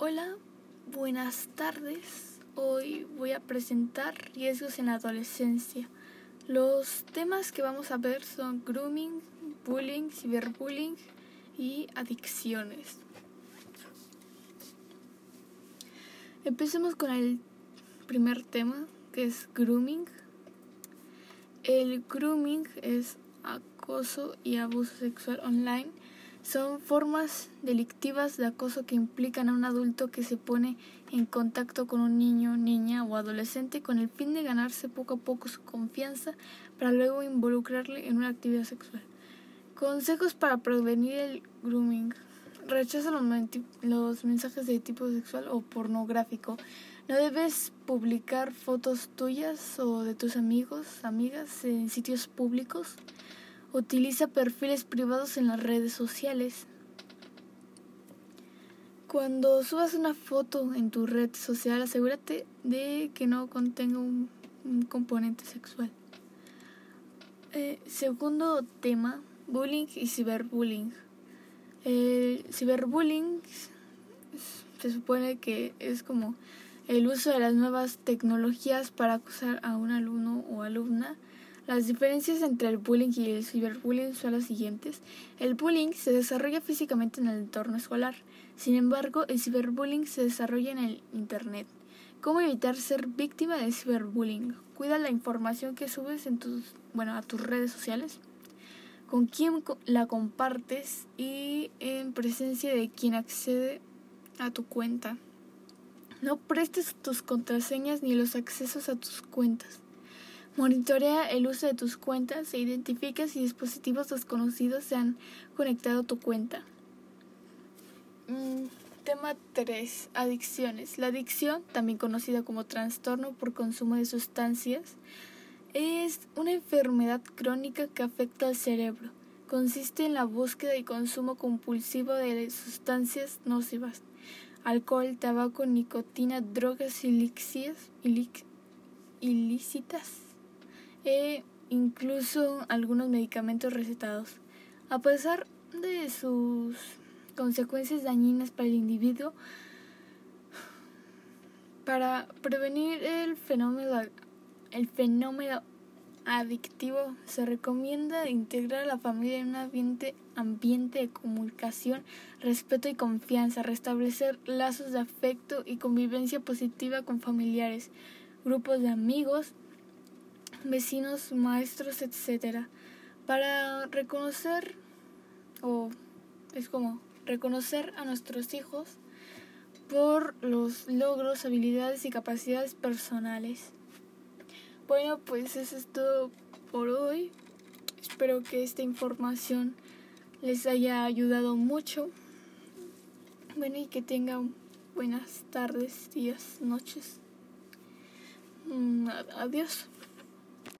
Hola, buenas tardes. Hoy voy a presentar riesgos en la adolescencia. Los temas que vamos a ver son grooming, bullying, ciberbullying y adicciones. Empecemos con el primer tema, que es grooming. El grooming es acoso y abuso sexual online son formas delictivas de acoso que implican a un adulto que se pone en contacto con un niño, niña o adolescente con el fin de ganarse poco a poco su confianza para luego involucrarle en una actividad sexual. Consejos para prevenir el grooming. Rechaza los, mensajes de tipo sexual o pornográfico. No debes publicar fotos tuyas o de tus amigos, amigas en sitios públicos. Utiliza perfiles privados en las redes sociales. Cuando subas una foto en tu red social, asegúrate de que no contenga un, componente sexual. Eh, segundo tema, bullying y ciberbullying. El ciberbullying se supone que es como el uso de las nuevas tecnologías para acusar a un alumno o alumna las diferencias entre el bullying y el ciberbullying son las siguientes. El bullying se desarrolla físicamente en el entorno escolar. Sin embargo, el ciberbullying se desarrolla en el Internet. ¿Cómo evitar ser víctima de ciberbullying? Cuida la información que subes en tus, bueno, a tus redes sociales. Con quién la compartes y en presencia de quien accede a tu cuenta. No prestes tus contraseñas ni los accesos a tus cuentas. Monitorea el uso de tus cuentas e identifica si dispositivos desconocidos se han conectado a tu cuenta. Mm, tema 3. Adicciones. La adicción, también conocida como trastorno por consumo de sustancias, es una enfermedad crónica que afecta al cerebro. Consiste en la búsqueda y consumo compulsivo de sustancias nocivas, alcohol, tabaco, nicotina, drogas ilícitas e incluso algunos medicamentos recetados. A pesar de sus consecuencias dañinas para el individuo, para prevenir el fenómeno, el fenómeno adictivo se recomienda integrar a la familia en un ambiente, ambiente de comunicación, respeto y confianza, restablecer lazos de afecto y convivencia positiva con familiares, grupos de amigos, vecinos, maestros, etcétera, para reconocer o es como reconocer a nuestros hijos por los logros, habilidades y capacidades personales. Bueno, pues eso es todo por hoy. Espero que esta información les haya ayudado mucho. Bueno, y que tengan buenas tardes, días, noches. Mm, adiós.